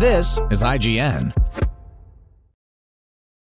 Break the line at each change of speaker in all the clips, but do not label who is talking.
This is IGN.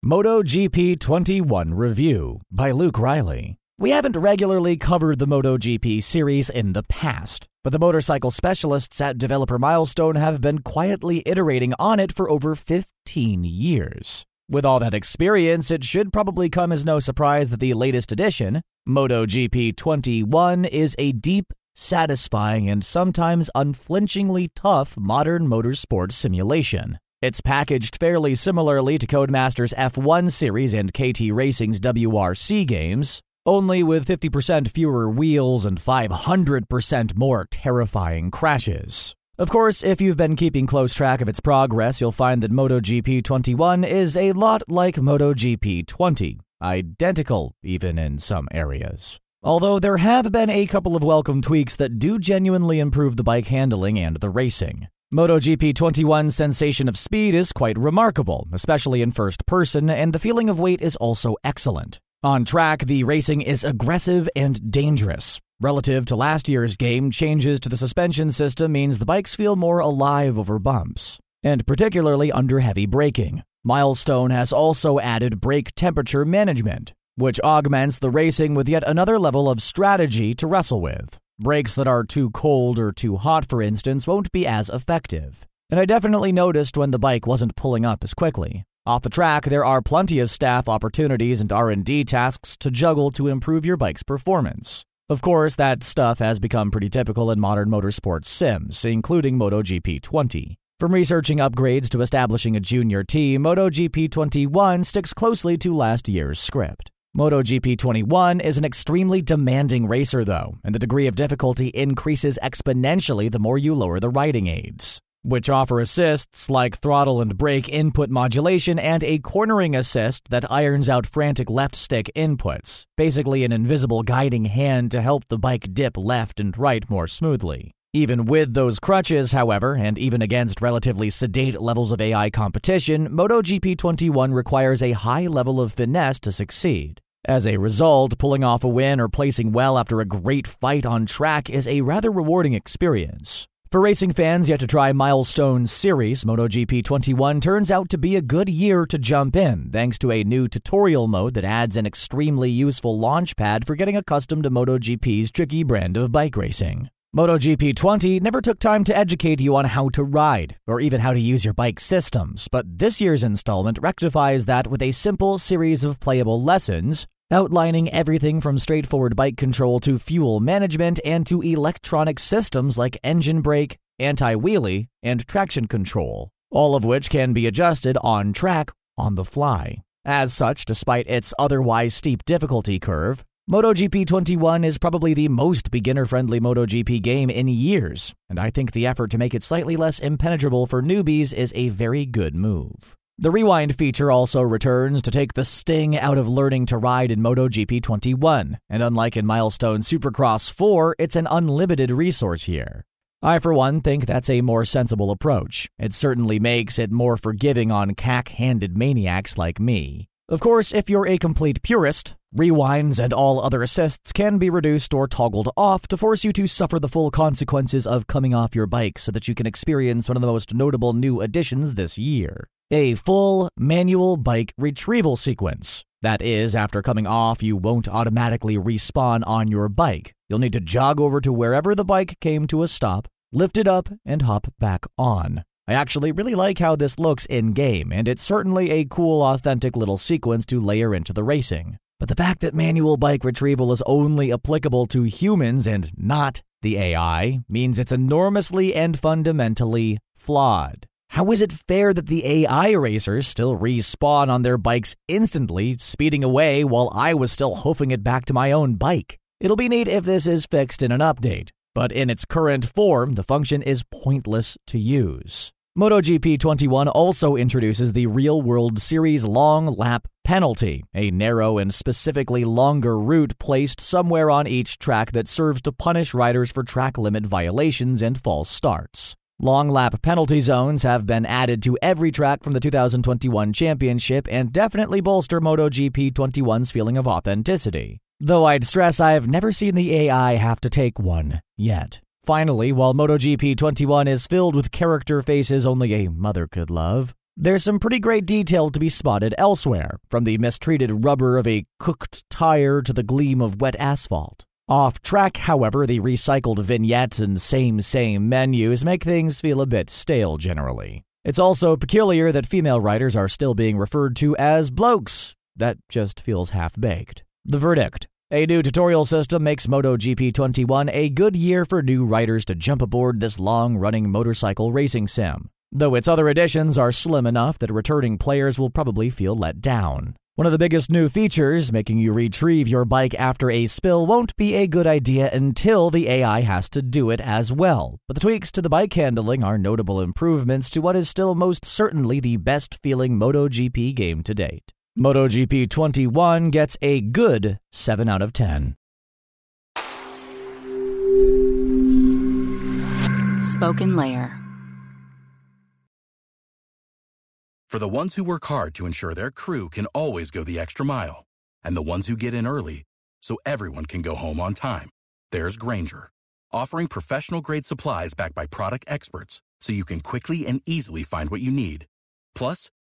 MotoGP 21 Review by Luke Riley. We haven't regularly covered the MotoGP series in the past, but the motorcycle specialists at Developer Milestone have been quietly iterating on it for over 15 years. With all that experience, it should probably come as no surprise that the latest edition, MotoGP 21, is a deep, satisfying, and sometimes unflinchingly tough modern motorsport simulation. It's packaged fairly similarly to Codemasters F1 series and KT Racing's WRC games, only with 50% fewer wheels and 500% more terrifying crashes. Of course, if you've been keeping close track of its progress, you'll find that MotoGP 21 is a lot like MotoGP 20, identical even in some areas. Although there have been a couple of welcome tweaks that do genuinely improve the bike handling and the racing. MotoGP 21's sensation of speed is quite remarkable, especially in first person, and the feeling of weight is also excellent. On track, the racing is aggressive and dangerous. Relative to last year's game, changes to the suspension system means the bikes feel more alive over bumps, and particularly under heavy braking. Milestone has also added brake temperature management, which augments the racing with yet another level of strategy to wrestle with. Brakes that are too cold or too hot, for instance, won't be as effective. And I definitely noticed when the bike wasn't pulling up as quickly. Off the track, there are plenty of staff opportunities and R&D tasks to juggle to improve your bike's performance. Of course, that stuff has become pretty typical in modern motorsports sims, including MotoGP 20. From researching upgrades to establishing a junior team, MotoGP 21 sticks closely to last year's script. MotoGP 21 is an extremely demanding racer, though, and the degree of difficulty increases exponentially the more you lower the riding aids which offer assists like throttle and brake input modulation and a cornering assist that irons out frantic left stick inputs, basically an invisible guiding hand to help the bike dip left and right more smoothly. Even with those crutches, however, and even against relatively sedate levels of AI competition, MotoGP 21 requires a high level of finesse to succeed. As a result, pulling off a win or placing well after a great fight on track is a rather rewarding experience. For racing fans yet to try Milestone's series, MotoGP 21 turns out to be a good year to jump in, thanks to a new tutorial mode that adds an extremely useful launch pad for getting accustomed to MotoGP's tricky brand of bike racing. MotoGP 20 never took time to educate you on how to ride, or even how to use your bike systems, but this year's installment rectifies that with a simple series of playable lessons, outlining everything from straightforward bike control to fuel management and to electronic systems like engine brake, anti wheelie, and traction control, all of which can be adjusted on track on the fly. As such, despite its otherwise steep difficulty curve, MotoGP 21 is probably the most beginner friendly MotoGP game in years, and I think the effort to make it slightly less impenetrable for newbies is a very good move. The rewind feature also returns to take the sting out of learning to ride in MotoGP 21, and unlike in Milestone Supercross 4, it's an unlimited resource here. I, for one, think that's a more sensible approach. It certainly makes it more forgiving on cack handed maniacs like me. Of course, if you're a complete purist, rewinds and all other assists can be reduced or toggled off to force you to suffer the full consequences of coming off your bike so that you can experience one of the most notable new additions this year a full manual bike retrieval sequence, That is, after coming off, you won't automatically respawn on your bike. You'll need to jog over to wherever the bike came to a stop, lift it up, and hop back on. I actually really like how this looks in game, and it's certainly a cool, authentic little sequence to layer into the racing. But the fact that manual bike retrieval is only applicable to humans and not the AI means it's enormously and fundamentally flawed. How is it fair that the AI racers still respawn on their bikes instantly, speeding away while I was still hoofing it back to my own bike? It'll be neat if this is fixed in an update, but in its current form, the function is pointless to use. MotoGP 21 also introduces the Real World Series long lap penalty, a narrow and specifically longer route placed somewhere on each track that serves to punish riders for track limit violations and false starts. Long lap penalty zones have been added to every track from the 2021 championship and definitely bolster MotoGP 21's feeling of authenticity. Though I'd stress I've never seen the AI have to take one yet. Finally, while MotoGP 21 is filled with character faces only a mother could love, there's some pretty great detail to be spotted elsewhere, from the mistreated rubber of a cooked tire to the gleam of wet asphalt. Off track, however, the recycled vignettes and same same menus make things feel a bit stale generally. It's also peculiar that female riders are still being referred to as blokes. That just feels half baked. The verdict a new tutorial system makes MotoGP 21 a good year for new riders to jump aboard this long running motorcycle racing sim, though its other additions are slim enough that returning players will probably feel let down. One of the biggest new features, making you retrieve your bike after a spill, won't be a good idea until the AI has to do it as well. But the tweaks to the bike handling are notable improvements to what is still most certainly the best feeling MotoGP game to date. MotoGP 21 gets a good 7 out of 10.
Spoken Layer.
For the ones who work hard to ensure their crew can always go the extra mile, and the ones who get in early so everyone can go home on time, there's Grainger, offering professional grade supplies backed by product experts so you can quickly and easily find what you need. Plus,